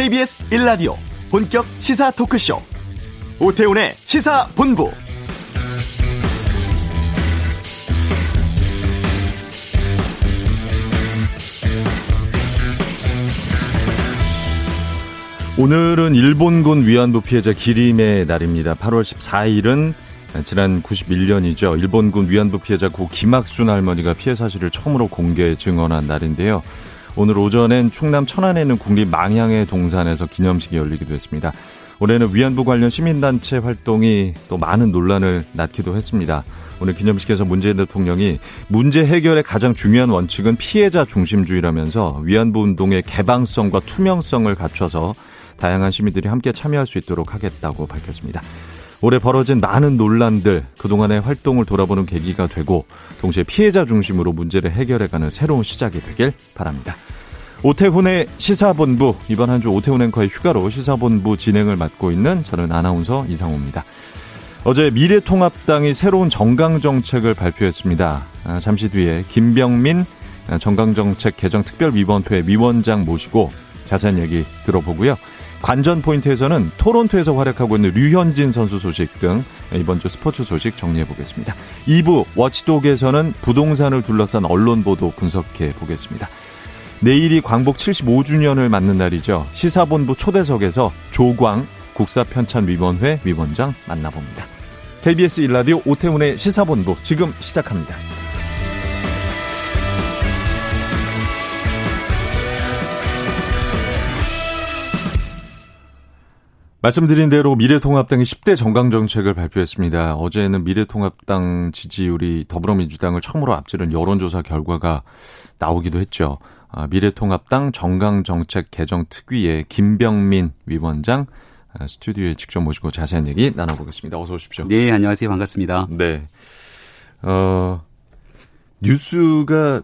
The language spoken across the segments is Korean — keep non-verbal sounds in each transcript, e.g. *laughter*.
KBS 1라디오 본격 시사 토크쇼 오태훈의 시사본부 오늘은 일본군 위안부 피해자 기림의 날입니다. 8월 14일은 지난 91년이죠. 일본군 위안부 피해자 고 김학순 할머니가 피해 사실을 처음으로 공개 증언한 날인데요. 오늘 오전엔 충남 천안에 있는 국립 망향의 동산에서 기념식이 열리기도 했습니다. 올해는 위안부 관련 시민단체 활동이 또 많은 논란을 낳기도 했습니다. 오늘 기념식에서 문재인 대통령이 문제 해결의 가장 중요한 원칙은 피해자 중심주의라면서 위안부 운동의 개방성과 투명성을 갖춰서 다양한 시민들이 함께 참여할 수 있도록 하겠다고 밝혔습니다. 올해 벌어진 많은 논란들 그동안의 활동을 돌아보는 계기가 되고 동시에 피해자 중심으로 문제를 해결해가는 새로운 시작이 되길 바랍니다. 오태훈의 시사본부 이번 한 주 오태훈 앵커의 휴가로 시사본부 진행을 맡고 있는 저는 아나운서 이상호입니다. 어제 미래통합당이 새로운 정강정책을 발표했습니다. 아, 잠시 뒤에 김병민 정강정책 개정특별위원회 위원장 모시고 자세한 얘기 들어보고요. 관전 포인트에서는 토론토에서 활약하고 있는 류현진 선수 소식 등 이번 주 스포츠 소식 정리해 보겠습니다. 2부 워치독에서는 부동산을 둘러싼 언론 보도 분석해 보겠습니다. 내일이 광복 75주년을 맞는 날이죠. 시사본부 초대석에서 조광 국사편찬위원회 위원장 만나봅니다. KBS 일라디오 오태훈의 시사본부 지금 시작합니다. 말씀드린 대로 미래통합당이 10대 정강정책을 발표했습니다. 어제는 미래통합당 지지율이 더불어민주당을 처음으로 앞지른 여론조사 결과가 나오기도 했죠. 아, 미래통합당 정강정책 개정 특위의 김병민 위원장 아, 스튜디오에 직접 모시고 자세한 얘기 나눠보겠습니다. 어서 오십시오. 네, 안녕하세요. 반갑습니다. 네. 어, 뉴스가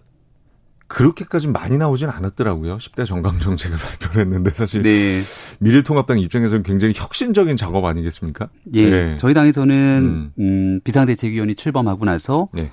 그렇게까지 많이 나오진 않았더라고요. 10대 정강 정책을 *laughs* 발표를 했는데 사실 네. 미래통합당 입장에서는 굉장히 혁신적인 작업 아니겠습니까? 예. 네. 저희 당에서는 음. 음, 비상대책위원회 출범하고 나서 네.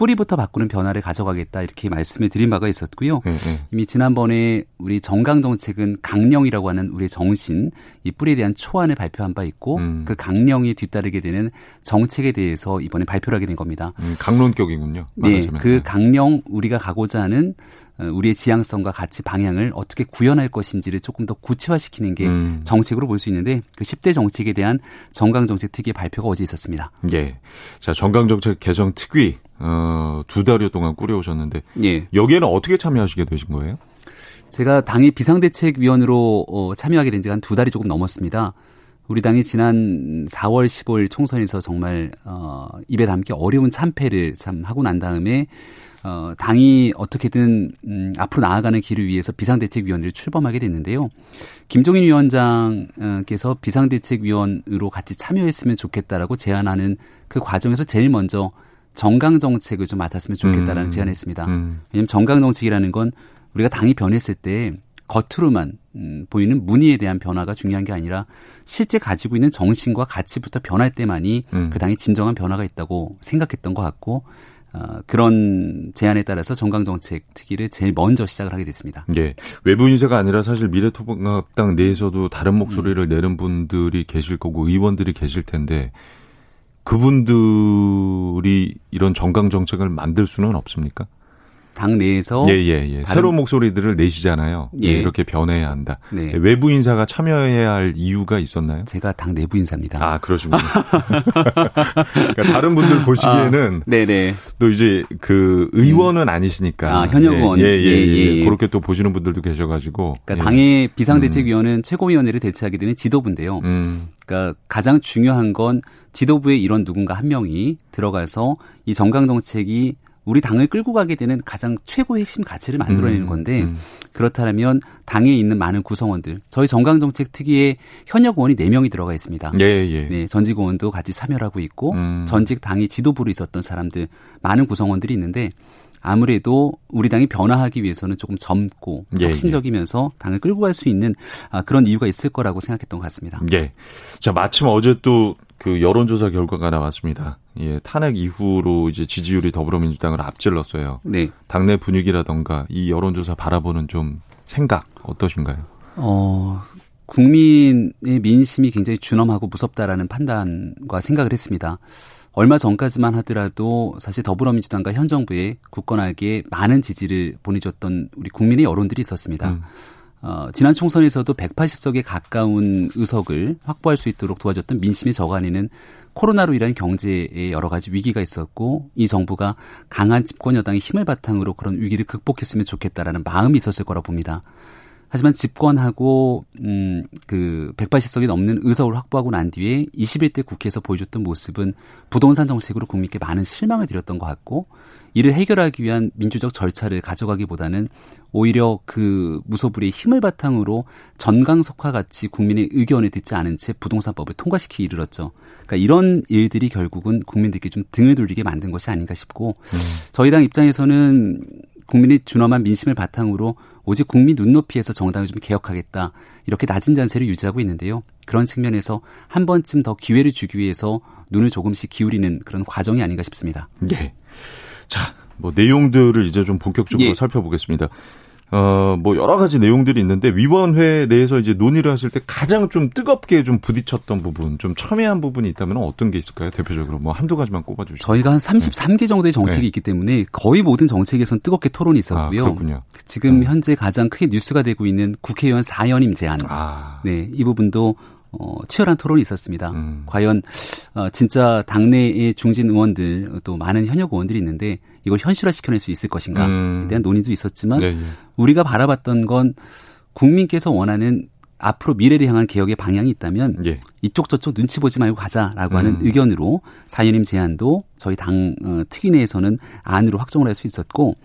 뿌리부터 바꾸는 변화를 가져가겠다 이렇게 말씀을 드린 바가 있었고요. 네, 네. 이미 지난번에 우리 정강 정책은 강령이라고 하는 우리 정신 이 뿌리에 대한 초안을 발표한 바 있고 음. 그 강령이 뒤따르게 되는 정책에 대해서 이번에 발표를 하게 된 겁니다. 음, 강론격이군요. 네, 그 네. 강령 우리가 가고자 하는 어, 우리의 지향성과 가치 방향을 어떻게 구현할 것인지를 조금 더 구체화시키는 게 음. 정책으로 볼 수 있는데 그 10대 정책에 대한 정강정책 특위 발표가 어제 있었습니다. 예. 자, 정강정책 개정 특위 어, 두 달여 동안 꾸려오셨는데 예. 여기에는 어떻게 참여하시게 되신 거예요? 제가 당의 비상대책위원으로 어, 참여하게 된 지가 한 두 달이 조금 넘었습니다. 우리 당이 지난 4월 15일 총선에서 정말 어, 입에 담기 어려운 참패를 참 하고 난 다음에 어, 당이 어떻게든 음, 앞으로 나아가는 길을 위해서 비상대책위원회를 출범하게 됐는데요. 김종인 위원장께서 비상대책위원으로 같이 참여했으면 좋겠다라고 제안하는 그 과정에서 제일 먼저 정강 정책을 좀 맡았으면 좋겠다라는 음. 제안했습니다. 음. 왜냐하면 정강 정책이라는 건 우리가 당이 변했을 때 겉으로만 음, 보이는 문의에 대한 변화가 중요한 게 아니라 실제 가지고 있는 정신과 가치부터 변할 때만이 음. 그 당이 진정한 변화가 있다고 생각했던 것 같고 어, 그런 제안에 따라서 정강정책 특위를 제일 먼저 시작을 하게 됐습니다. 네. 외부 인사가 아니라 사실 미래통합당 내에서도 다른 목소리를 음. 내는 분들이 계실 거고 의원들이 계실 텐데 그분들이 이런 정강 정책을 만들 수는 없습니까? 당 내에서 예, 예, 예. 새로운 목소리들을 내시잖아요. 예. 이렇게 변해야 한다. 네. 외부 인사가 참여해야 할 이유가 있었나요? 제가 당 내부 인사입니다. 아, 그러시군요. *laughs* 그러니까 다른 분들 보시기에는 아, 네네. 또 이제 그 의원은 음. 아니시니까 아, 현역 의원 예, 예, 예, 예, 예, 그렇게 또 보시는 분들도 계셔 가지고 그러니까 예. 당의 비상대책위원회는 음. 최고위원회를 대체하게 되는 지도부인데요. 음. 그러니까 가장 중요한 건 지도부에 이런 누군가 한 명이 들어가서 이 정강 정책이 우리 당을 끌고 가게 되는 가장 최고의 핵심 가치를 만들어내는 음, 건데 음, 음. 그렇다면 당에 있는 많은 구성원들 저희 정강정책 특위에 현역 의원이 4명이 들어가 있습니다. 예, 예. 네, 전직 의원도 같이 참여를 하고 있고 음. 전직 당이 지도부로 있었던 사람들 많은 구성원들이 있는데 아무래도 우리 당이 변화하기 위해서는 조금 젊고 예, 혁신적이면서 예. 당을 끌고 갈 수 있는 아, 그런 이유가 있을 거라고 생각했던 것 같습니다. 예. 자, 마침 어제 또 그 여론조사 결과가 나왔습니다. 예, 탄핵 이후로 이제 지지율이 더불어민주당을 앞질렀어요. 네. 당내 분위기라던가 이 여론조사 바라보는 좀 생각 어떠신가요? 어, 국민의 민심이 굉장히 준엄하고 무섭다라는 판단과 생각을 했습니다. 얼마 전까지만 하더라도 사실 더불어민주당과 현 정부의 굳건하게 많은 지지를 보내줬던 우리 국민의 여론들이 있었습니다. 음. 어, 지난 총선에서도 180석에 가까운 의석을 확보할 수 있도록 도와줬던 민심의 저간에는 코로나로 인한 경제에 여러 가지 위기가 있었고 이 정부가 강한 집권 여당의 힘을 바탕으로 그런 위기를 극복했으면 좋겠다라는 마음이 있었을 거라 봅니다. 하지만 집권하고 음그 180석이 넘는 의석을 확보하고 난 뒤에 21대 국회에서 보여줬던 모습은 부동산 정책으로 국민께 많은 실망을 드렸던 것 같고 이를 해결하기 위한 민주적 절차를 가져가기보다는 오히려 그 무소불위의 힘을 바탕으로 전강석화 같이 국민의 의견을 듣지 않은 채 부동산법을 통과시키기 이르렀죠. 그러니까 이런 일들이 결국은 국민들께 좀 등을 돌리게 만든 것이 아닌가 싶고 음. 저희 당 입장에서는 국민의 준엄한 민심을 바탕으로 오직 국민 눈높이에서 정당을 좀 개혁하겠다 이렇게 낮은 잔세를 유지하고 있는데요. 그런 측면에서 한 번쯤 더 기회를 주기 위해서 눈을 조금씩 기울이는 그런 과정이 아닌가 싶습니다. 네. 자, 뭐 내용들을 이제 좀 본격적으로 예. 살펴보겠습니다. 어, 뭐 여러 가지 내용들이 있는데 위원회 내에서 이제 논의를 하실 때 가장 좀 뜨겁게 좀 부딪혔던 부분, 좀 첨예한 부분이 있다면 어떤 게 있을까요? 대표적으로 뭐 한두 가지만 꼽아 주시죠. 저희가 한 33개 네. 정도의 정책이 네. 있기 때문에 거의 모든 정책에선 뜨겁게 토론이 있었고요. 아, 그렇군요. 지금 네. 현재 가장 크게 뉴스가 되고 있는 국회의원 4연임 제안. 아. 네, 이 부분도 어, 치열한 토론이 있었습니다. 음. 과연 어, 진짜 당내의 중진 의원들 또 많은 현역 의원들이 있는데 이걸 현실화 시켜낼 수 있을 것인가에 음. 대한 논의도 있었지만 네, 네. 우리가 바라봤던 건 국민께서 원하는 앞으로 미래를 향한 개혁의 방향이 있다면 예. 이쪽 저쪽 눈치 보지 말고 가자라고 하는 음. 의견으로 사연님 제안도 저희 당 어, 특위 내에서는 안으로 확정을 할 수 있었고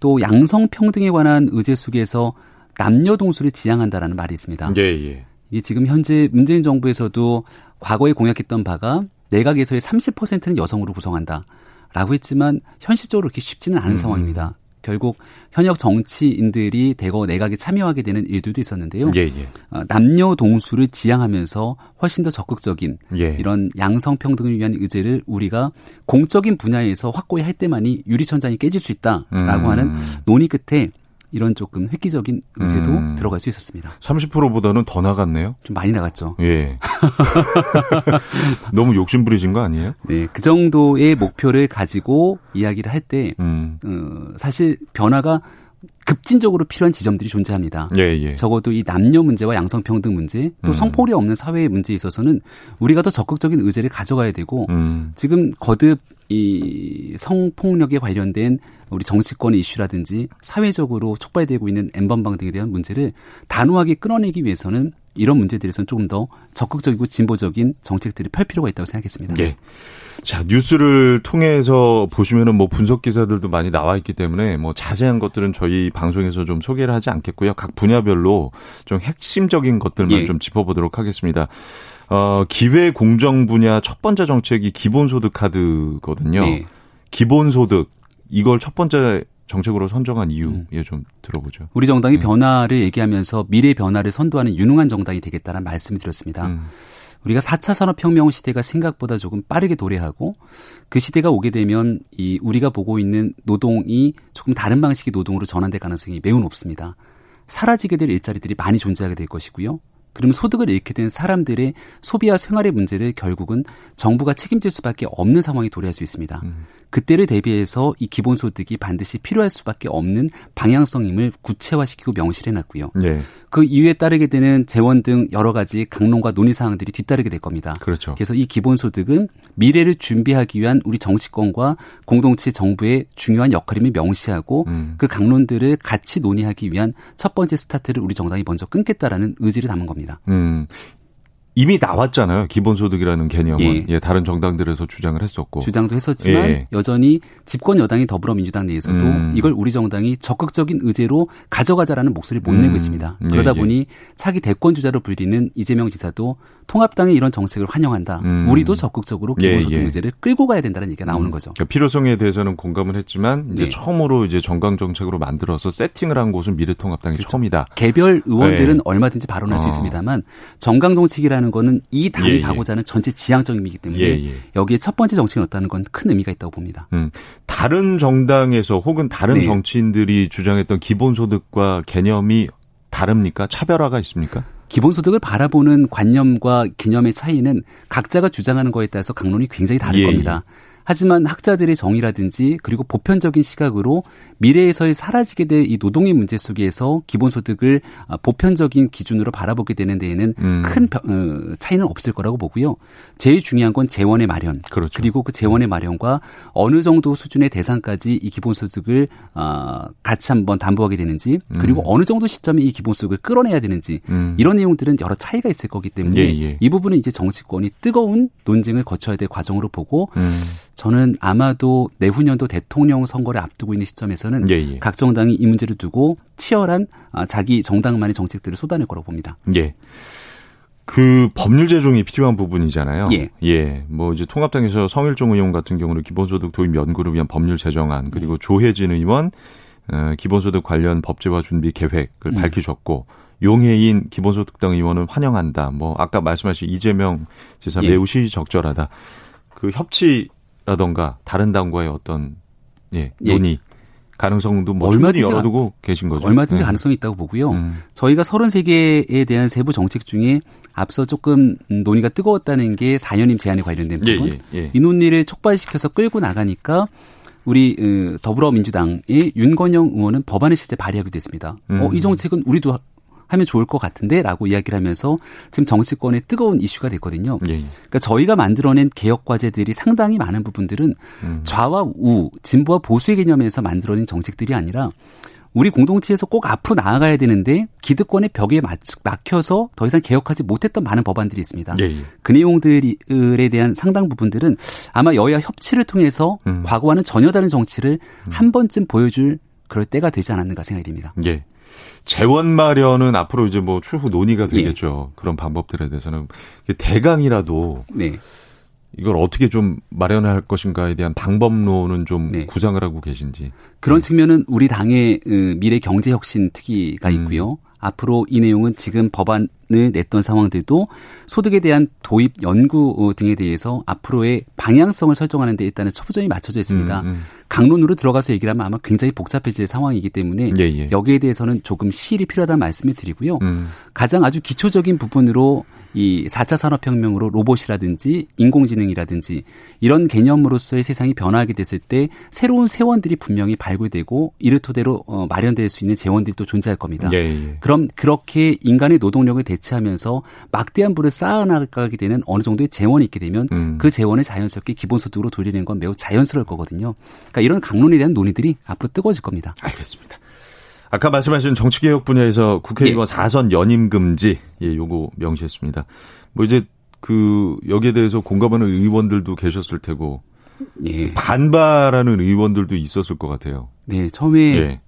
또 양성 평등에 관한 의제 속에서 남녀 동수를 지향한다라는 말이 있습니다. 예, 예. 이 지금 현재 문재인 정부에서도 과거에 공약했던 바가 내각에서의 30%는 여성으로 구성한다. 라고 했지만 현실적으로 그렇게 쉽지는 않은 음. 상황입니다. 결국 현역 정치인들이 대거 내각에 참여하게 되는 일들도 있었는데요. 예, 예. 어, 남녀 동수를 지향하면서 훨씬 더 적극적인 예. 이런 양성 평등을 위한 의제를 우리가 공적인 분야에서 확고히 할 때만이 유리천장이 깨질 수 있다라고 음. 하는 논의 끝에 이런 조금 획기적인 의제도 음. 들어갈 수 있었습니다. 30%보다는 더 나갔네요. 좀 많이 나갔죠. 예. *laughs* 너무 욕심 부리신 거 아니에요? 네, 그 정도의 목표를 가지고 이야기를 할때 음. 어, 사실 변화가 급진적으로 필요한 지점들이 존재합니다. 예, 예. 적어도 이 남녀 문제와 양성평등 문제 또 음. 성폭력 없는 사회의 문제에 있어서는 우리가 더 적극적인 의제를 가져가야 되고 음. 지금 거듭 이 성폭력에 관련된 우리 정치권의 이슈라든지 사회적으로 촉발되고 있는 엠번방 등에 대한 문제를 단호하게 끊어내기 위해서는 이런 문제들에서는 조금 더 적극적이고 진보적인 정책들이 펼 필요가 있다고 생각했습니다. 네. 자, 뉴스를 통해서 보시면은 뭐 분석 기사들도 많이 나와 있기 때문에 뭐 자세한 것들은 저희 방송에서 좀 소개를 하지 않겠고요. 각 분야별로 좀 핵심적인 것들만 예. 좀 짚어보도록 하겠습니다. 어, 기회 공정 분야 첫 번째 정책이 기본소득 카드거든요. 네. 기본소득 이걸 첫 번째 정책으로 선정한 이유 음. 예, 좀 들어보죠. 우리 정당이 네. 변화를 얘기하면서 미래 변화를 선도하는 유능한 정당이 되겠다는 말씀을 드렸습니다. 음. 우리가 4차 산업혁명 시대가 생각보다 조금 빠르게 도래하고 그 시대가 오게 되면 이 우리가 보고 있는 노동이 조금 다른 방식의 노동으로 전환될 가능성이 매우 높습니다. 사라지게 될 일자리들이 많이 존재하게 될 것이고요. 그러면 소득을 잃게 된 사람들의 소비와 생활의 문제를 결국은 정부가 책임질 수밖에 없는 상황이 도래할 수 있습니다. 음. 그때를 대비해서 이 기본소득이 반드시 필요할 수밖에 없는 방향성임을 구체화시키고 명시해 놨고요. 네. 그 이유에 따르게 되는 재원 등 여러 가지 강론과 논의 사항들이 뒤따르게 될 겁니다. 그렇죠. 그래서 이 기본소득은 미래를 준비하기 위한 우리 정치권과 공동체 정부의 중요한 역할임을 명시하고 음. 그 강론들을 같이 논의하기 위한 첫 번째 스타트를 우리 정당이 먼저 끊겠다라는 의지를 담은 겁니다. 음. 이미 나왔잖아요. 기본소득이라는 개념은 예. 예. 다른 정당들에서 주장을 했었고 주장도 했었지만 예. 여전히 집권 여당이 더불어민주당 내에서도 음. 이걸 우리 정당이 적극적인 의제로 가져가자라는 목소리를 못 음. 내고 있습니다. 예, 그러다 예. 보니 차기 대권 주자로 불리는 이재명 지사도 통합당의 이런 정책을 환영한다. 음. 우리도 적극적으로 기본소득 예, 문제를 끌고 가야 된다는 얘기가 나오는 음. 거죠. 그러니까 필요성에 대해서는 공감을 했지만 이제 처음으로 이제 정강 정책으로 만들어서 세팅을 한 곳은 미래통합당이 그렇죠. 처음이다. 개별 의원들은 얼마든지 발언할 어. 수 있습니다만 정강 정책이라는 거는 이 당이 예, 예. 가고자 하는 전체 지향적 의미이기 때문에 예, 예. 여기에 첫 번째 정책이 없다는 건 큰 의미가 있다고 봅니다. 음, 다른 정당에서 혹은 다른 네. 정치인들이 주장했던 기본소득과 개념이 다릅니까? 차별화가 있습니까? 기본소득을 바라보는 관념과 개념의 차이는 각자가 주장하는 거에 따라서 강론이 굉장히 다를 예, 겁니다. 하지만 학자들의 정의라든지 그리고 보편적인 시각으로 미래에서의 사라지게 될 이 노동의 문제 속에서 기본소득을 아, 보편적인 기준으로 바라보게 되는 데에는 음. 큰 어, 차이는 없을 거라고 보고요. 제일 중요한 건 재원의 마련. 그렇죠. 그리고 그 재원의 마련과 어느 정도 수준의 대상까지 이 기본소득을 아, 같이 한번 담보하게 되는지 그리고 어느 정도 시점에 이 기본소득을 끌어내야 되는지 음. 이런 내용들은 여러 차이가 있을 거기 때문에 예, 예. 이 부분은 이제 정치권이 뜨거운 논쟁을 거쳐야 될 과정으로 보고 음. 저는 아마도 내후년도 대통령 선거를 앞두고 있는 시점에서는 예, 예. 각 정당이 이 문제를 두고 치열한 아, 자기 정당만의 정책들을 쏟아낼 거라고 봅니다. 예. 그 법률 제정이 필요한 부분이잖아요. 예. 예. 뭐 이제 통합당에서 성일종 의원 같은 경우는 기본소득 도입 연구를 위한 법률 제정안 그리고 음. 조혜진 의원 어, 기본소득 관련 법제화 준비 계획을 음. 밝히셨고 용해인 기본소득당 의원은 환영한다. 뭐 아까 말씀하신 이재명 지사 예. 매우 시적절하다. 그 협치 라던가 다른 당과의 어떤 예, 예. 논의 가능성도 뭐 얼마든지 열어두고 계신 거죠. 얼마든지 예. 가능성이 있다고 보고요. 음. 저희가 33개에 대한 세부 정책 중에 앞서 조금 음, 논의가 뜨거웠다는 게 4년임 제한에 관련된 예, 부분. 예, 예. 이 논의를 촉발시켜서 끌고 나가니까 우리 어, 더불어민주당의 윤건영 의원은 법안을 실제 발의하게 됐습니다. 음. 어, 이 정책은 우리도 하- 하면 좋을 것 같은데라고 이야기를 하면서 지금 정치권의 뜨거운 이슈가 됐거든요. 예, 예. 그러니까 저희가 만들어낸 개혁 과제들이 상당히 많은 부분들은 음. 좌와 우, 진보와 보수의 개념에서 만들어낸 정책들이 아니라 우리 공동체에서 꼭 앞으로 나아가야 되는데 기득권의 벽에 막- 막혀서 더 이상 개혁하지 못했던 많은 법안들이 있습니다. 예, 예. 그 내용들에 대한 상당 부분들은 아마 여야 협치를 통해서 음. 과거와는 전혀 다른 정치를 한 번쯤 보여줄 그럴 때가 되지 않았는가 생각이 됩니다. 예. 재원 마련은 앞으로 이제 뭐 추후 논의가 되겠죠. 그런 방법들에 대해서는 대강이라도 네. 이걸 어떻게 좀 마련할 것인가에 대한 방법론은 좀 네. 구상을 하고 계신지. 그런 측면은 우리 당의 어, 미래 경제 혁신 특위가 음. 있고요. 앞으로 이 내용은 지금 법안을 냈던 상황들도 소득에 대한 도입 연구 어, 등에 대해서 앞으로의 방향성을 설정하는 데 일단은 초점이 맞춰져 있습니다. 음, 음. 강론으로 들어가서 얘기를 하면 아마 굉장히 복잡해질 상황이기 때문에 예, 예. 여기에 대해서는 조금 시일이 필요하다는 말씀을 드리고요. 음. 가장 아주 기초적인 부분으로 이 4차 산업혁명으로 로봇이라든지 인공지능이라든지 이런 개념으로서의 세상이 변화하게 됐을 때 새로운 세원들이 분명히 발굴되고 이를 토대로 어, 마련될 수 있는 재원들이 또 존재할 겁니다. 예, 예. 그럼 그렇게 인간의 노동력을 대 체하면서 막대한 부를 쌓아나가게 되는 어느 정도의 재원이 있게 되면 음. 그 재원을 자연스럽게 기본소득으로 돌리는 건 매우 자연스러울 거거든요. 그러니까 이런 강론에 대한 논의들이 앞으로 뜨거워질 겁니다. 알겠습니다. 아까 말씀하신 정치개혁 분야에서 국회의원 예. 사선 연임 금지, 예, 요거 명시했습니다. 뭐 이제 그 여기에 대해서 공감하는 의원들도 계셨을 테고 예. 반발하는 의원들도 있었을 것 같아요. 네, 처음에 예.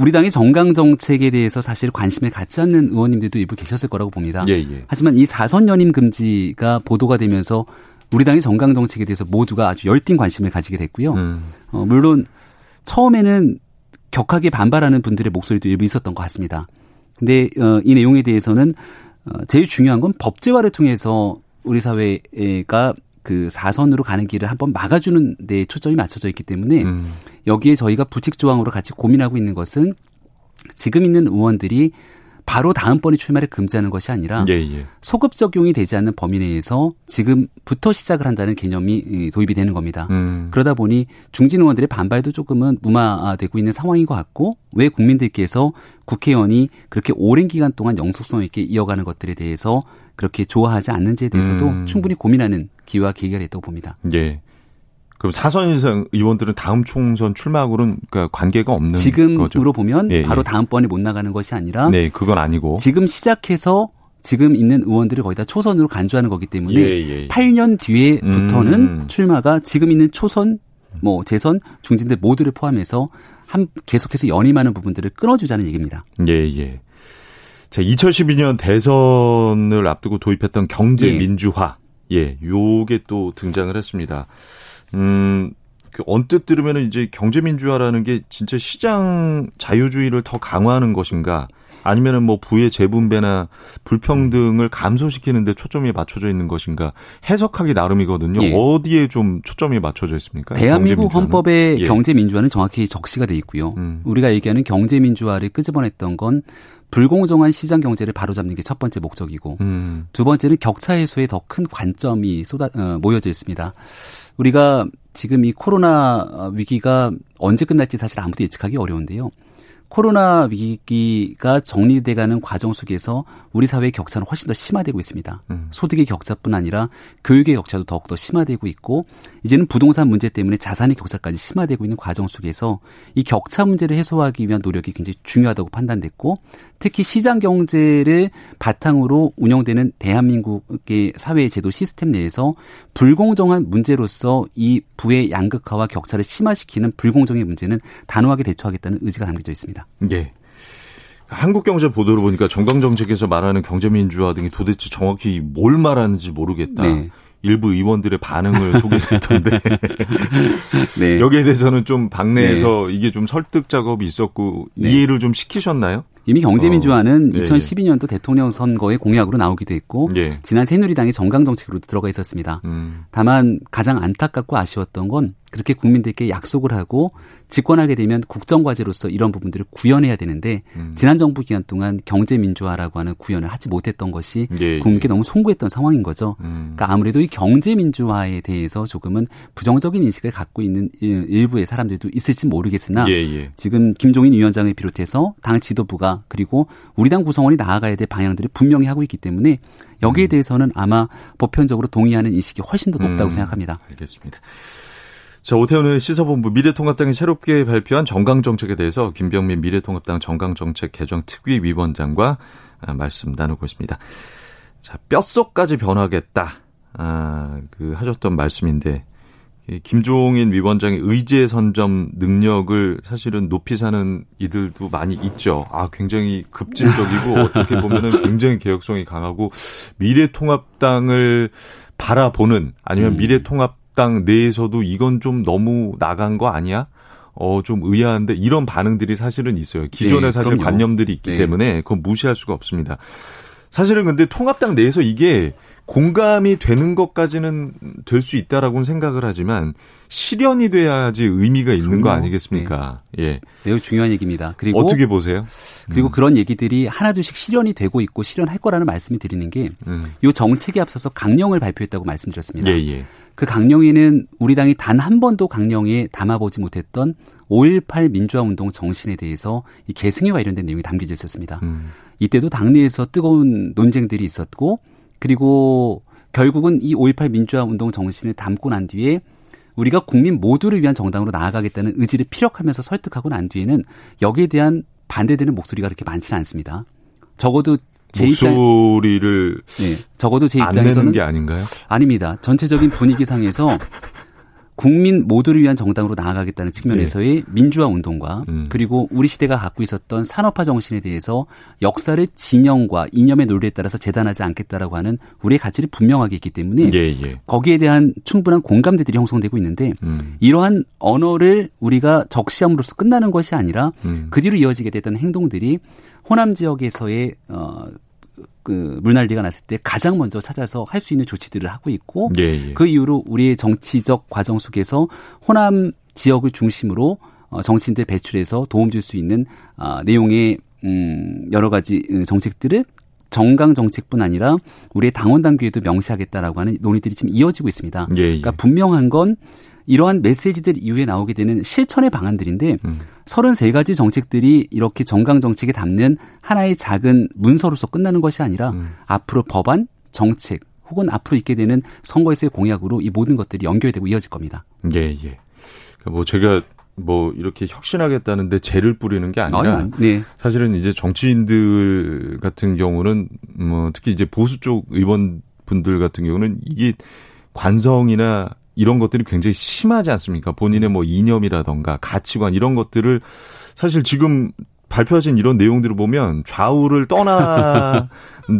우리 당의 정강 정책에 대해서 사실 관심을 갖지 않는 의원님들도 일부 계셨을 거라고 봅니다. 예, 예. 하지만 이 사선 연임 금지가 보도가 되면서 우리 당의 정강 정책에 대해서 모두가 아주 열띤 관심을 가지게 됐고요. 음. 어, 물론 처음에는 격하게 반발하는 분들의 목소리도 일부 있었던 것 같습니다. 근데 어, 이 내용에 대해서는 어, 제일 중요한 건 법제화를 통해서 우리 사회가 그 사선으로 가는 길을 한번 막아주는 데 초점이 맞춰져 있기 때문에 음. 여기에 저희가 부칙 조항으로 같이 고민하고 있는 것은 지금 있는 의원들이 바로 다음번에 출마를 금지하는 것이 아니라 예, 예. 소급 적용이 되지 않는 범위 내에서 지금부터 시작을 한다는 개념이 이, 도입이 되는 겁니다. 음. 그러다 보니 중진 의원들의 반발도 조금은 무마되고 있는 상황인 것 같고 왜 국민들께서 국회의원이 그렇게 오랜 기간 동안 영속성 있게 이어가는 것들에 대해서 그렇게 좋아하지 않는지에 대해서도 음. 충분히 고민하는 기회와 계기가 됐다고 봅니다. 예. 그럼 사선 이상 의원들은 다음 총선 출마하고는 그러니까 관계가 없는 지금으로 거죠. 보면 예, 바로 예. 다음번에 못 나가는 것이 아니라 네, 그건 아니고. 지금 시작해서 지금 있는 의원들을 거의 다 초선으로 간주하는 거기 때문에 예, 예. 8년 뒤에부터는 음. 출마가 지금 있는 초선, 뭐 재선, 중진들 모두를 포함해서 한 계속해서 연임하는 부분들을 끊어주자는 얘기입니다. 예, 예. 자, 2012년 대선을 앞두고 도입했던 경제 예. 민주화. 예, 요게 또 등장을 했습니다. 음, 언뜻 들으면 이제 경제민주화라는 게 진짜 시장 자유주의를 더 강화하는 것인가 아니면은 뭐 부의 재분배나 불평등을 감소시키는 데 초점이 맞춰져 있는 것인가 해석하기 나름이거든요. 예. 어디에 좀 초점이 맞춰져 있습니까? 대한민국 헌법에 예. 경제민주화는 정확히 적시가 돼 있고요. 음. 우리가 얘기하는 경제민주화를 끄집어냈던 건 불공정한 시장 경제를 바로잡는 게 첫 번째 목적이고 음. 두 번째는 격차 해소에 더 큰 관점이 쏟아 어, 모여져 있습니다. 우리가 지금 이 코로나 위기가 언제 끝날지 사실 아무도 예측하기 어려운데요. 코로나 위기가 정리돼가는 과정 속에서 우리 사회의 격차는 훨씬 더 심화되고 있습니다. 음. 소득의 격차뿐 아니라 교육의 격차도 더욱더 심화되고 있고 이제는 부동산 문제 때문에 자산의 격차까지 심화되고 있는 과정 속에서 이 격차 문제를 해소하기 위한 노력이 굉장히 중요하다고 판단됐고 특히 시장 경제를 바탕으로 운영되는 대한민국의 사회 제도 시스템 내에서 불공정한 문제로서 이 부의 양극화와 격차를 심화시키는 불공정의 문제는 단호하게 대처하겠다는 의지가 담겨져 있습니다. 있습니다. 예. 한국경제 보도를 보니까 정강정책에서 말하는 경제민주화 등이 도대체 정확히 뭘 말하는지 모르겠다. 네. 일부 의원들의 반응을 *laughs* 소개했던데 네. 여기에 대해서는 좀 당내에서 네. 이게 좀 설득 작업이 있었고 네. 이해를 좀 시키셨나요? 이미 경제민주화는 어. 2012년도 대통령 선거의 공약으로 나오기도 했고 예. 지난 새누리당의 정강 정책으로 들어가 있었습니다. 음. 다만 가장 안타깝고 아쉬웠던 건 그렇게 국민들께 약속을 하고 집권하게 되면 국정과제로서 이런 부분들을 구현해야 되는데 음. 지난 정부 기간 동안 경제 민주화라고 하는 구현을 하지 못했던 것이 예, 예. 국민께 너무 송구했던 상황인 거죠. 음. 그러니까 아무래도 이 경제 민주화에 대해서 조금은 부정적인 인식을 갖고 있는 일부의 사람들도 있을지 모르겠으나 예, 예. 지금 김종인 위원장을 비롯해서 당 지도부가 그리고 우리 당 구성원이 나아가야 될 방향들을 분명히 하고 있기 때문에 여기에 음. 대해서는 아마 보편적으로 동의하는 인식이 훨씬 더 높다고 음. 생각합니다. 알겠습니다. 자, 오태훈의 시사본부 미래통합당이 새롭게 발표한 정강정책에 대해서 김병민 미래통합당 정강정책 개정 특위 위원장과 아, 말씀 나누고 있습니다. 자, 뼛속까지 변하겠다. 아, 그 하셨던 말씀인데 김종인 위원장의 의제 선점 능력을 사실은 높이 사는 이들도 많이 있죠. 아, 굉장히 급진적이고 *laughs* 어떻게 보면은 굉장히 개혁성이 강하고 미래통합당을 바라보는 아니면 음. 미래통합 당 내에서도 이건 좀 너무 나간 거 아니야? 어, 좀 의아한데 이런 반응들이 사실은 있어요. 기존에 네, 사실 그럼요. 관념들이 있기 네. 때문에 그건 무시할 수가 없습니다. 사실은 근데 통합당 내에서 이게 공감이 되는 것까지는 될 수 있다라고는 생각을 하지만 실현이 돼야지 의미가 있는 그럼요. 거 아니겠습니까? 네. 예. 매우 중요한 얘기입니다. 그리고 어떻게 보세요? 그리고 음. 그런 얘기들이 하나둘씩 실현이 되고 있고 실현할 거라는 말씀을 드리는 게요 음. 정책에 앞서서 강령을 발표했다고 말씀드렸습니다. 예, 예. 그 강령에는 우리 당이 단 한 번도 강령에 담아보지 못했던 5.18 민주화 운동 정신에 대해서 이 계승에 관련된 내용이 담겨져 있었습니다. 음. 이때도 당내에서 뜨거운 논쟁들이 있었고 그리고 결국은 이 5.18 민주화 운동 정신을 담고 난 뒤에 우리가 국민 모두를 위한 정당으로 나아가겠다는 의지를 피력하면서 설득하고 난 뒤에는 여기에 대한 반대되는 목소리가 그렇게 많지는 않습니다. 적어도 제 목소리를 입장, 네, 적어도 제 입장에서는 게 아닌가요? 아닙니다. 전체적인 분위기상에서 국민 모두를 위한 정당으로 나아가겠다는 측면에서의 네. 민주화 운동과 음. 그리고 우리 시대가 갖고 있었던 산업화 정신에 대해서 역사를 진영과 이념의 논리에 따라서 재단하지 않겠다라고 하는 우리의 가치를 분명하게 있기 때문에 예, 예. 거기에 대한 충분한 공감대들이 형성되고 있는데 음. 이러한 언어를 우리가 적시함으로써 끝나는 것이 아니라 음. 그 뒤로 이어지게 됐던 행동들이 호남 지역에서의 어, 그 물난리가 났을 때 가장 먼저 찾아서 할 수 있는 조치들을 하고 있고 예, 예. 그 이후로 우리의 정치적 과정 속에서 호남 지역을 중심으로 어, 정치인들 배출해서 도움 줄 수 있는 어, 내용의 음 여러 가지 어, 정책들을 정강 정책뿐 아니라 우리의 당원 당규에도 명시하겠다라고 하는 논의들이 지금 이어지고 있습니다. 예, 예. 그러니까 분명한 건 이러한 메시지들 이후에 나오게 되는 실천의 방안들인데 음. 33가지 정책들이 이렇게 정강 정책에 담는 하나의 작은 문서로서 끝나는 것이 아니라 음. 앞으로 법안, 정책 혹은 앞으로 있게 되는 선거에서의 공약으로 이 모든 것들이 연결되고 이어질 겁니다. 예, 예. 그러니까 뭐 제가 뭐 이렇게 혁신하겠다는데 재를 뿌리는 게 아니라 아, 네. 사실은 이제 정치인들 같은 경우는 뭐 특히 이제 보수 쪽 의원 분들 같은 경우는 이게 관성이나 이런 것들이 굉장히 심하지 않습니까? 본인의 뭐 이념이라던가 가치관 이런 것들을 사실 지금 발표하신 이런 내용들을 보면 좌우를 떠나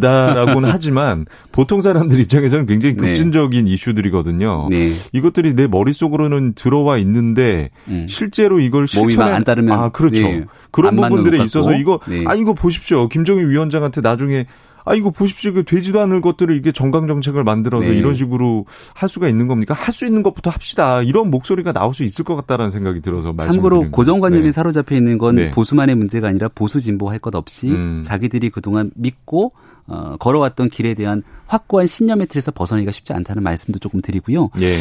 다라고는 *laughs* 하지만 보통 사람들 입장에서는 굉장히 네. 급진적인 네. 이슈들이거든요. 네. 이것들이 내 머릿속으로는 들어와 있는데 음. 실제로 이걸 실천에 안 따르면 아 그렇죠. 네. 그런 부분들에 있어서 이거 네. 아 이거 보십시오. 김정일 위원장한테 나중에 아 이거 보십시오. 그 되지도 않을 것들을 이게 정강 정책을 만들어서 네. 이런 식으로 할 수가 있는 겁니까? 할 수 있는 것부터 합시다. 이런 목소리가 나올 수 있을 것 같다라는 생각이 들어서 참고로 고정관념에 네. 사로잡혀 있는 건 네. 보수만의 문제가 아니라 보수 진보 할 것 없이 음. 자기들이 그동안 믿고 어, 걸어왔던 길에 대한 확고한 신념의 틀에서 벗어나기가 쉽지 않다는 말씀도 조금 드리고요. 예.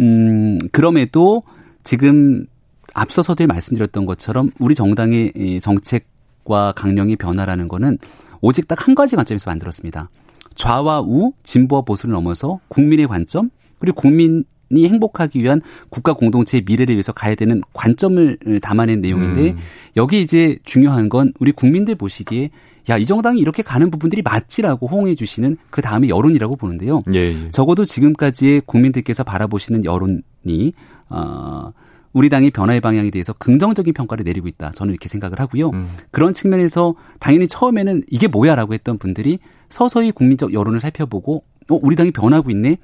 음, 그럼에도 지금 앞서서도 말씀드렸던 것처럼 우리 정당의 정책과 강령의 변화라는 거는 오직 딱 한 가지 관점에서 만들었습니다. 좌와 우, 진보와 보수를 넘어서 국민의 관점, 그리고 국민 이 행복하기 위한 국가 공동체의 미래를 위해서 가야 되는 관점을 담아낸 내용인데 음. 여기 이제 중요한 건 우리 국민들 보시기에 야, 이 정당이 이렇게 가는 부분들이 맞지라고 호응해 주시는 그 다음에 여론이라고 보는데요. 예, 예. 적어도 지금까지의 국민들께서 바라보시는 여론이 어 우리 당이 변화의 방향에 대해서 긍정적인 평가를 내리고 있다. 저는 이렇게 생각을 하고요. 음. 그런 측면에서 당연히 처음에는 이게 뭐야라고 했던 분들이 서서히 국민적 여론을 살펴보고 어, 우리 당이 변하고 있네.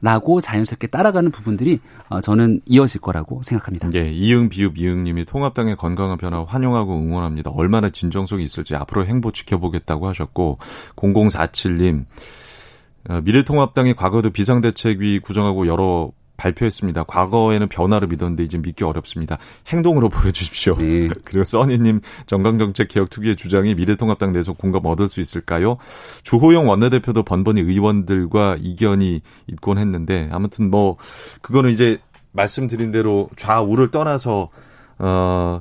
라고 자연스럽게 따라가는 부분들이 어, 저는 이어질 거라고 생각합니다. 네, 이응 비읍 이응님이 통합당의 건강한 변화 환영하고 응원합니다. 얼마나 진정성이 있을지 앞으로 행보 지켜보겠다고 하셨고 0047님 어, 미래통합당이 과거도 비상대책위 구성하고 여러 발표했습니다. 과거에는 변화를 믿었는데 이제 믿기 어렵습니다. 행동으로 *laughs* 보여주십시오. 네. *laughs* 그리고 써니님 정강정책 개혁 특위의 주장이 미래통합당 내에서 공감 얻을 수 있을까요? 주호영 원내대표도 번번이 의원들과 이견이 있곤 했는데 아무튼 뭐 그거는 이제 말씀드린 대로 좌우를 떠나서 어.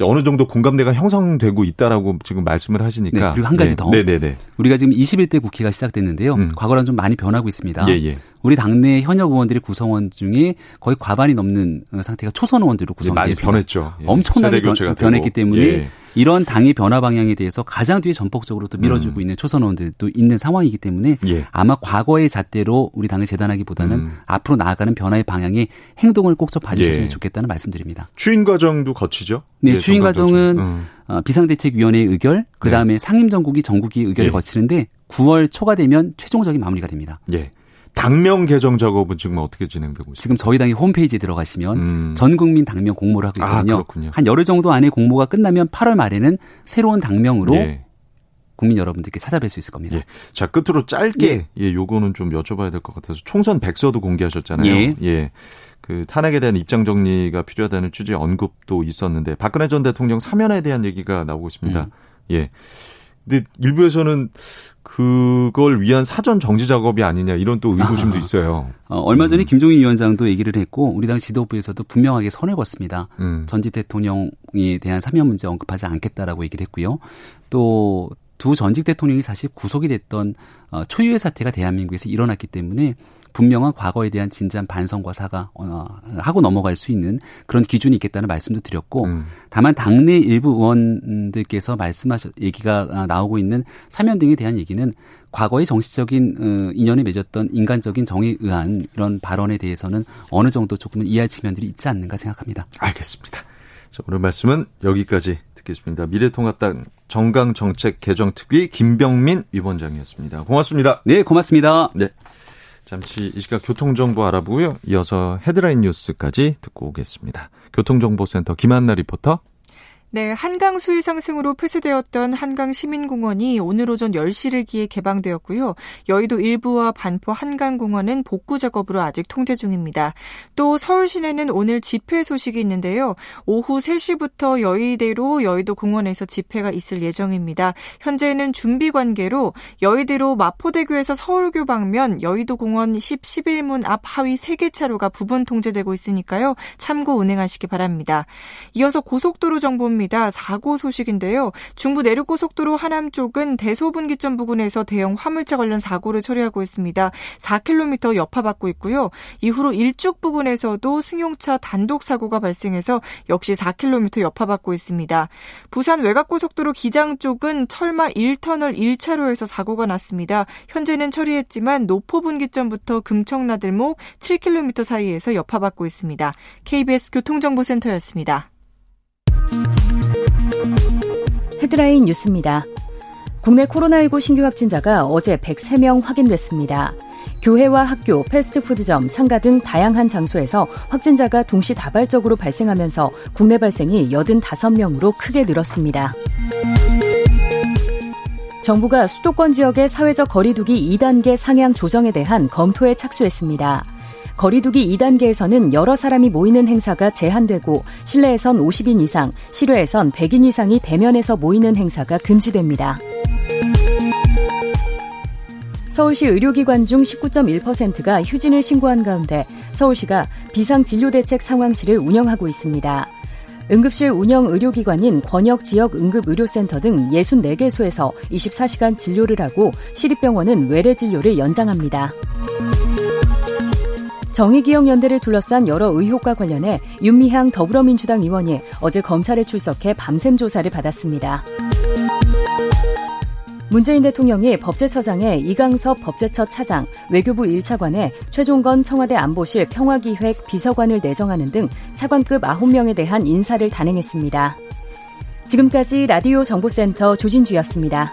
어느 정도 공감대가 형성되고 있다라고 지금 말씀을 하시니까. 네, 그리고 한 가지 네. 더. 네네네. 우리가 지금 21대 국회가 시작됐는데요. 음. 과거랑 좀 많이 변하고 있습니다. 예, 예. 우리 당내 현역 의원들의 구성원 중에 거의 과반이 넘는 상태가 초선 의원들로 구성이 많이 변했죠. 예. 엄청나게 변, 했기 때문에 예. 이런 당의 변화 방향에 대해서 가장 뒤에 전폭적으로 또 밀어주고 음. 있는 초선 의원들도 있는 상황이기 때문에 예. 아마 과거의 잣대로 우리 당을 재단하기보다는 음. 앞으로 나아가는 변화의 방향에 행동을 꼭 좀 봐주셨으면 예. 좋겠다는 말씀드립니다. 추인 과정도 거치죠? 네, 예, 추인 과정은 음. 어, 비상대책위원회의 의결, 그 다음에 네. 상임정국이 전국이 의결을 예. 거치는데 9월 초가 되면 최종적인 마무리가 됩니다. 예. 당명 개정 작업은 지금 어떻게 진행되고 있습니까? 지금 저희 당의 홈페이지에 들어가시면 음. 전 국민 당명 공모를 하고 아, 있거든요. 아, 한 열흘 정도 안에 공모가 끝나면 8월 말에는 새로운 당명으로 예. 국민 여러분들께 찾아뵐 수 있을 겁니다. 예. 자, 끝으로 짧게 예. 예, 요거는 좀 여쭤봐야 될 것 같아서 총선 백서도 공개하셨잖아요. 예. 예. 그 탄핵에 대한 입장 정리가 필요하다는 취지의 언급도 있었는데 박근혜 전 대통령 사면에 대한 얘기가 나오고 있습니다. 음. 예. 근데 일부에서는 그걸 위한 사전 정지 작업이 아니냐 이런 또 의구심도 아, 있어요. 어, 얼마 전에 음. 김종인 위원장도 얘기를 했고 우리 당 지도부에서도 분명하게 선을 그었습니다. 음. 전직 대통령에 대한 사면 문제 언급하지 않겠다라고 얘기를 했고요. 또두 전직 대통령이 사실 구속이 됐던 어, 초유의 사태가 대한민국에서 일어났기 때문에 분명한 과거에 대한 진지한 반성과 사과 어, 하고 넘어갈 수 있는 그런 기준이 있겠다는 말씀도 드렸고 음. 다만 당내 일부 의원들께서 말씀하셨 얘기가 나오고 있는 사면 등에 대한 얘기는 과거의 정치적인 어, 인연에 맺었던 인간적인 정에 의한 이런 발언에 대해서는 어느 정도 조금은 이해할 측면들이 있지 않는가 생각합니다. 알겠습니다. 자, 오늘 말씀은 여기까지 듣겠습니다. 미래통합당 정강정책 개정특위 김병민 위원장이었습니다. 고맙습니다. 네, 고맙습니다. 네. 잠시 이 시각 교통정보 알아보고요. 이어서 헤드라인 뉴스까지 듣고 오겠습니다. 교통정보센터 김한나 리포터. 네, 한강 수위 상승으로 폐쇄되었던 한강 시민공원이 오늘 오전 10시를 기해 개방되었고요. 여의도 일부와 반포 한강공원은 복구 작업으로 아직 통제 중입니다. 또 서울 시내는 오늘 집회 소식이 있는데요. 오후 3시부터 여의대로 여의도 공원에서 집회가 있을 예정입니다. 현재는 준비 관계로 여의대로 마포대교에서 서울교 방면 여의도 공원 10, 11문 앞 하위 3개 차로가 부분 통제되고 있으니까요. 참고 운행하시기 바랍니다. 이어서 고속도로 정보입니다. 있습니다. 사고 소식인데요. 중부 내륙고속도로 하남 쪽은 대소분기점 부근에서 대형 화물차 관련 사고를 처리하고 있습니다. 4km 여파받고 있고요. 이후로 일죽 부근에서도 승용차 단독 사고가 발생해서 역시 4km 여파받고 있습니다. 부산 외곽고속도로 기장 쪽은 철마 1터널 1차로에서 사고가 났습니다. 현재는 처리했지만 노포분기점부터 금청나들목 7km 사이에서 여파받고 있습니다. KBS 교통정보센터였습니다. 헤드라인 뉴스입니다. 국내 코로나19 신규 확진자가 어제 103명 확인됐습니다. 교회와 학교, 패스트푸드점, 상가 등 다양한 장소에서 확진자가 동시다발적으로 발생하면서 국내 발생이 85명으로 크게 늘었습니다. 정부가 수도권 지역의 사회적 거리두기 2단계 상향 조정에 대한 검토에 착수했습니다. 거리두기 2단계에서는 여러 사람이 모이는 행사가 제한되고 실내에선 50인 이상, 실외에선 100인 이상이 대면에서 모이는 행사가 금지됩니다. 서울시 의료기관 중 19.1%가 휴진을 신고한 가운데 서울시가 비상진료대책 상황실을 운영하고 있습니다. 응급실 운영 의료기관인 권역 지역 응급의료센터 등 64개소에서 24시간 진료를 하고 시립병원은 외래 진료를 연장합니다. 정의기억연대를 둘러싼 여러 의혹과 관련해 윤미향 더불어민주당 의원이 어제 검찰에 출석해 밤샘 조사를 받았습니다. 문재인 대통령이 법제처장에 이강섭 법제처 차장, 외교부 1차관에 최종건 청와대 안보실 평화기획 비서관을 내정하는 등 차관급 9명에 대한 인사를 단행했습니다. 지금까지 라디오 정보센터 조진주였습니다.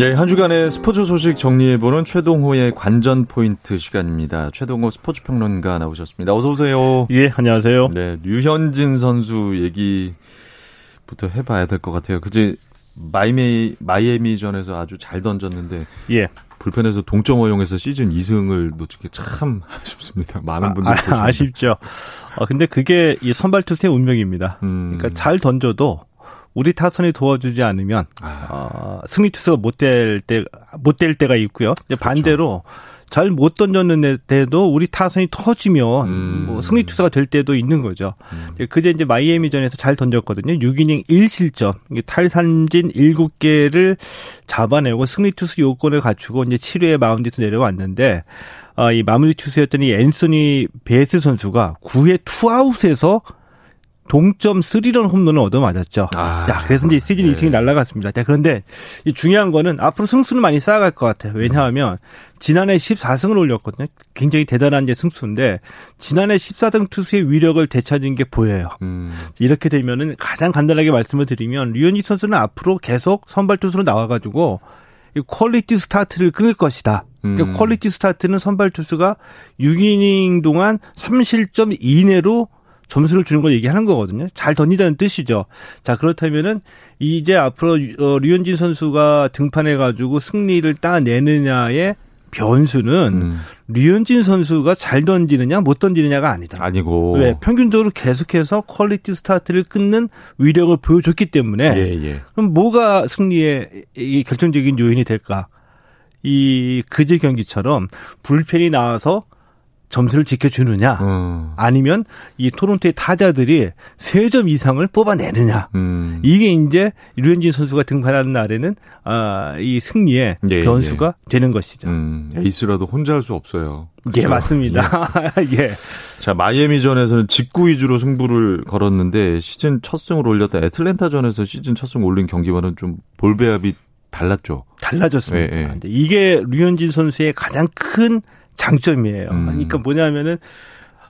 예, 한 주간의 스포츠 소식 정리해보는 최동호의 관전 포인트 시간입니다. 최동호 스포츠 평론가 나오셨습니다. 어서 오세요. 예, 안녕하세요. 네, 류현진 선수 얘기부터 해봐야 될 것 같아요. 그제 마이메이 마이애미전에서 아주 잘 던졌는데 예. 불펜에서 동점 허용해서 시즌 2승을 놓치기 참 아쉽습니다. 많은 분들 아, 아 쉽죠 아, 근데 그게 이 선발 투수의 운명입니다. 음. 그러니까 잘 던져도 우리 타선이 도와주지 않으면 아. 어, 승리 투수가 못 될 때 못 될 때가 있고요. 그렇죠. 반대로 잘 못 던졌는데도 우리 타선이 터지면 음. 뭐 승리 투수가 될 때도 있는 거죠. 음. 그제 이제 마이애미전에서 잘 던졌거든요. 6이닝 1실점, 탈삼진 7개를 잡아내고 승리 투수 요건을 갖추고 이제 7회에 마운드에서 내려왔는데 어, 이 마무리 투수였던 앤소니 베스 선수가 9회 투아웃에서 동점 스리런 홈런을 얻어맞았죠. 아, 자, 그래서 이제 시즌 네. 2승이 날라갔습니다. 자, 그런데 이 중요한 거는 앞으로 승수는 많이 쌓아갈 것 같아요. 왜냐하면 지난해 14승을 올렸거든요. 굉장히 대단한 이제 승수인데 지난해 14승 투수의 위력을 되찾은 게 보여요. 음. 이렇게 되면은 가장 간단하게 말씀을 드리면 류현진 선수는 앞으로 계속 선발 투수로 나와가지고 이 퀄리티 스타트를 끊을 것이다. 그러니까 음. 퀄리티 스타트는 선발 투수가 6이닝 동안 3실점 이내로 점수를 주는 걸 얘기하는 거거든요. 잘 던진다는 뜻이죠. 자, 그렇다면은 이제 앞으로 어, 류현진 선수가 등판해 가지고 승리를 따내느냐의 변수는 음. 류현진 선수가 잘 던지느냐 못 던지느냐가 아니다. 아니고. 왜 평균적으로 계속해서 퀄리티 스타트를 끊는 위력을 보여줬기 때문에 예, 예. 그럼 뭐가 승리의 이 결정적인 요인이 될까? 이 그제 경기처럼 불펜이 나와서 점수를 지켜주느냐 음. 아니면 이 토론토의 타자들이 세 점 이상을 뽑아내느냐 음. 이게 이제 류현진 선수가 등판하는 날에는 아, 이 승리의 예, 변수가 예. 되는 것이죠. 음. 에이스라도 혼자 할 수 없어요. 그렇죠? 예 맞습니다. 예. *laughs* 예. 자 마이애미전에서는 직구 위주로 승부를 걸었는데 시즌 첫 승을 올렸다 애틀랜타전에서 시즌 첫 승 올린 경기와는 좀 볼배합이 달랐죠. 달라졌습니다. 예, 예. 이게 류현진 선수의 가장 큰 장점이에요. 음. 그러니까 뭐냐면은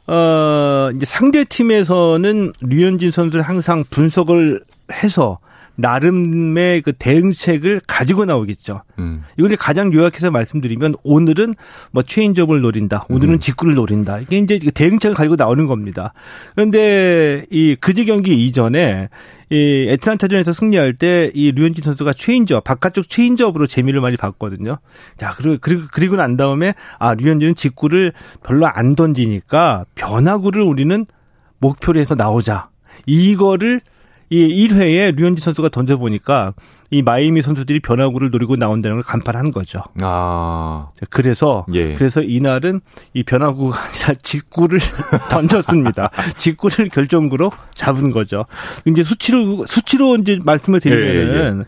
어 이제 상대 팀에서는 류현진 선수를 항상 분석을 해서 나름의 그 대응책을 가지고 나오겠죠. 음. 이걸 가장 요약해서 말씀드리면 오늘은 뭐 체인점을 노린다. 오늘은 음. 직구를 노린다. 이게 이제 대응책을 가지고 나오는 겁니다. 그런데 이 그제 경기 이전에 이 애틀란타전에서 승리할 때 이 류현진 선수가 체인저 바깥쪽 체인저업으로 재미를 많이 봤거든요. 자 그리고 그리고 그리고 난 다음에 아 류현진은 직구를 별로 안 던지니까 변화구를 우리는 목표로 해서 나오자. 이거를 이 1회에 류현진 선수가 던져보니까 이 마이미 선수들이 변화구를 노리고 나온다는 걸 간판한 거죠. 아. 그래서, 예. 그래서 이날은 이 변화구가 *laughs* 아니라 직구를 *laughs* 던졌습니다. 직구를 결정구로 잡은 거죠. 이제 수치로, 수치로 이제 말씀을 드리면은, 예, 예.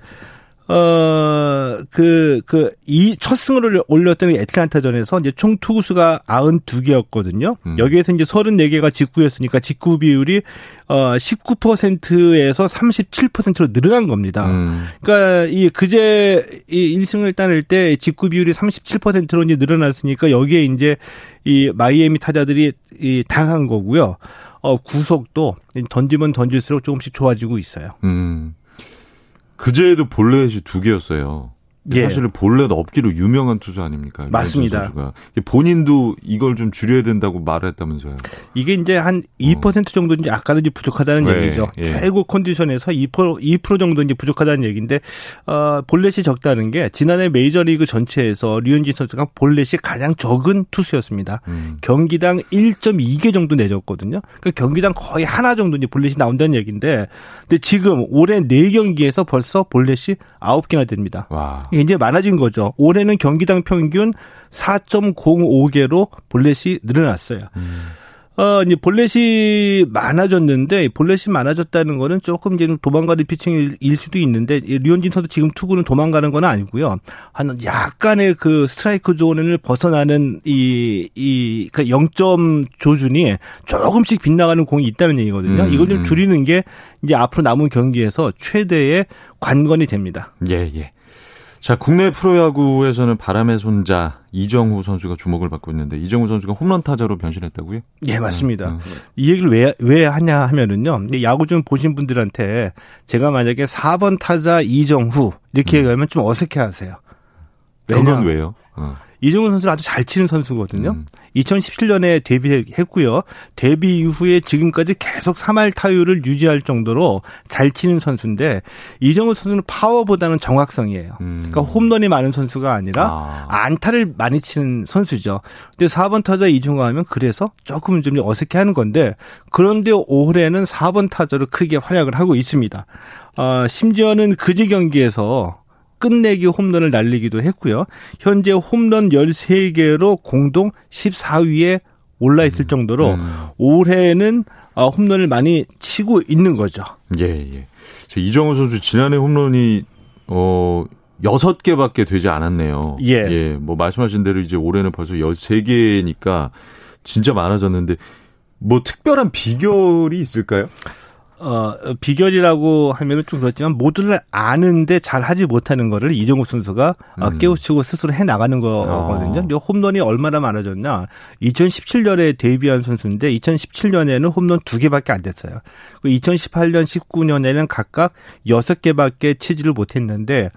어, 그, 그, 이 첫 승을 올렸던 애틀란타전에서 이제 총 투구수가 92개였거든요. 음. 여기에서 이제 34개가 직구였으니까 직구 비율이 어, 19%에서 37%로 늘어난 겁니다. 음. 그러니까 이 그제 이 1승을 따낼 때 직구 비율이 37%로 이제 늘어났으니까 여기에 이제 이 마이애미 타자들이 이 당한 거고요. 어, 구속도 던지면 던질수록 조금씩 좋아지고 있어요. 음. 그제에도 볼넷이 두 개였어요. 예. 사실 본래 없기로 유명한 투수 아닙니까? 맞습니다. 선수가. 본인도 이걸 좀 줄여야 된다고 말했다면서요. 이게 이제 한 2% 어. 정도 이제 아까는 이제 부족하다는 네. 얘기죠. 예. 최고 컨디션에서 2% 2% 정도 이제 부족하다는 얘기인데 어 볼넷이 적다는 게 지난해 메이저리그 전체에서 류현진 선수가 볼넷이 가장 적은 투수였습니다. 음. 경기당 1.2개 정도 내줬거든요. 그러니까 경기당 거의 하나 정도 이제 볼넷이 나온다는 얘기인데 근데 지금 올해 4경기에서 벌써 볼넷이 9개나 됩니다. 와. 이제 많아진 거죠. 올해는 경기당 평균 4.05개로 볼넷이 늘어났어요. 음. 어, 이제 볼넷이 많아졌는데, 볼넷이 많아졌다는 거는 조금 이제 도망가는 피칭일 수도 있는데, 류현진 선수 지금 투구는 도망가는 건 아니고요. 한 약간의 그 스트라이크 존을 벗어나는 이, 이, 그 0점 조준이 조금씩 빗나가는 공이 있다는 얘기거든요. 음, 이걸 좀 음. 줄이는 게 이제 앞으로 남은 경기에서 최대의 관건이 됩니다. 예, 예. 자, 국내 프로야구에서는 바람의 손자 이정후 선수가 주목을 받고 있는데 이정후 선수가 홈런 타자로 변신했다고요? 예, 맞습니다. 음, 음. 이 얘기를 왜, 왜 하냐 하면은요. 야구 좀 보신 분들한테 제가 만약에 4번 타자 이정후 이렇게 음. 얘기하면 좀 어색해 하세요. 그건 왜요? 어. 이정훈 선수는 아주 잘 치는 선수거든요. 음. 2017년에 데뷔했고요. 데뷔 이후에 지금까지 계속 3할 타율을 유지할 정도로 잘 치는 선수인데 이정훈 선수는 파워보다는 정확성이에요. 음. 그러니까 홈런이 많은 선수가 아니라 아. 안타를 많이 치는 선수죠. 근데 4번 타자 이정훈 하면 그래서 조금 좀 어색해하는 건데 그런데 올해는 4번 타자로 크게 활약을 하고 있습니다. 어, 심지어는 그지 경기에서 끝내기 홈런을 날리기도 했고요. 현재 홈런 13개로 공동 14위에 올라 있을 정도로 음. 올해는 어, 홈런을 많이 치고 있는 거죠. 예, 예. 이정우 선수 지난해 홈런이 어 6개밖에 되지 않았네요. 예. 예. 뭐 말씀하신 대로 이제 올해는 벌써 13개니까 진짜 많아졌는데 뭐 특별한 비결이 있을까요? 어, 비결이라고 하면은 좀 그렇지만 모두를 아는데 잘 하지 못하는 거를 이정우 선수가 어, 음. 깨우치고 스스로 해 나가는 거거든요. 어. 홈런이 얼마나 많아졌냐. 2017년에 데뷔한 선수인데 2017년에는 홈런 두 개밖에 안 됐어요. 2018년, 19년에는 각각 6개밖에 치지를 못했는데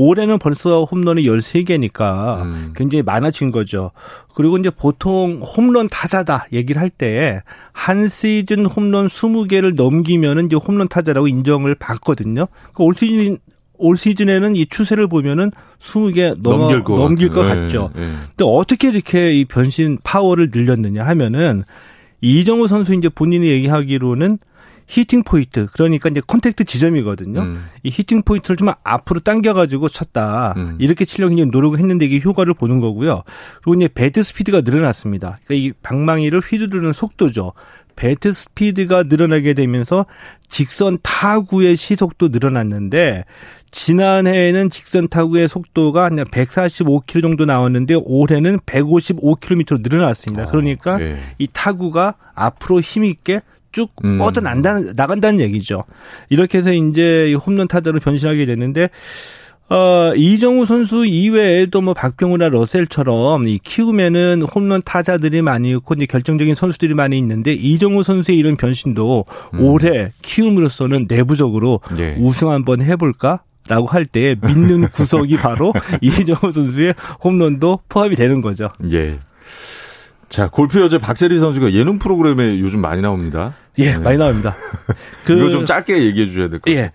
올해는 벌써 홈런이 13개니까 음. 굉장히 많아진 거죠. 그리고 이제 보통 홈런 타자다 얘기를 할 때 한 시즌 홈런 20개를 넘기면은 이제 홈런 타자라고 인정을 받거든요. 그러니까 올 시즌 올 시즌에는 이 추세를 보면은 20개 넘어, 넘길 것, 넘길 것 네, 같죠. 네. 근데 어떻게 이렇게 이 변신 파워를 늘렸느냐 하면은 이정후 선수 이제 본인이 얘기하기로는 히팅 포인트 그러니까 이제 컨택트 지점이거든요. 음. 이 히팅 포인트를 좀 앞으로 당겨가지고 쳤다. 음. 이렇게 치려고 이제 노력을 했는데 이게 효과를 보는 거고요. 그리고 이제 배트 스피드가 늘어났습니다. 그러니까 이 방망이를 휘두르는 속도죠. 배트 스피드가 늘어나게 되면서 직선 타구의 시속도 늘어났는데 지난해에는 직선 타구의 속도가 한 145km 정도 나왔는데 올해는 155km로 늘어났습니다. 그러니까 아, 네. 이 타구가 앞으로 힘 있게 쭉 음. 뻗어 난다는 나간다는 얘기죠. 이렇게 해서 이제 홈런 타자로 변신하게 됐는데 어, 이정우 선수 이외에도 뭐 박병우나 러셀처럼 이 키우면은 홈런 타자들이 많이 있고 이제 결정적인 선수들이 많이 있는데 이정우 선수의 이런 변신도 음. 올해 키움으로서는 내부적으로 예. 우승 한번 해볼까? 라고 할 때 믿는 구석이 바로 *laughs* 이정우 선수의 홈런도 포함이 되는 거죠. 예. 자, 골프 여자 박세리 선수가 예능 프로그램에 요즘 많이 나옵니다. 예, 네. 많이 나옵니다. 그, *laughs* 이거 좀 짧게 얘기해 주셔야 될것 같아요. 예.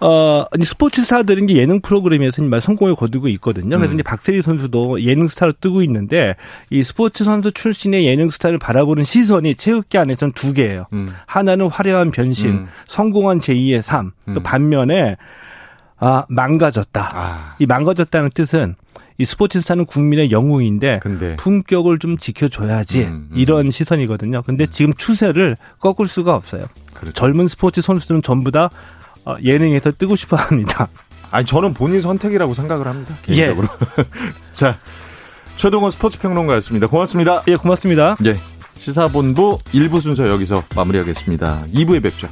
어, 스포츠 스타들은 예능 프로그램에서 정말 성공을 거두고 있거든요. 그래서 음. 이제 박세리 선수도 예능 스타로 뜨고 있는데 이 스포츠 선수 출신의 예능 스타를 바라보는 시선이 체육계 안에서는 두 개예요. 음. 하나는 화려한 변신, 음. 성공한 제2의 삶. 또 음. 반면에 아, 망가졌다. 아. 이 망가졌다는 뜻은 이 스포츠스타는 국민의 영웅인데 근데. 품격을 좀 지켜줘야지 음, 음. 이런 시선이거든요. 근데 음. 지금 추세를 꺾을 수가 없어요. 그렇죠. 젊은 스포츠 선수들은 전부 다 어, 예능에서 뜨고 싶어 합니다. 아니 저는 본인 선택이라고 생각을 합니다. 개인적으로. 예. *laughs* 자 최동원 스포츠 평론가였습니다. 고맙습니다. 예, 고맙습니다. 예. 시사본부 1부 순서 여기서 마무리하겠습니다. 2부에 뵙죠.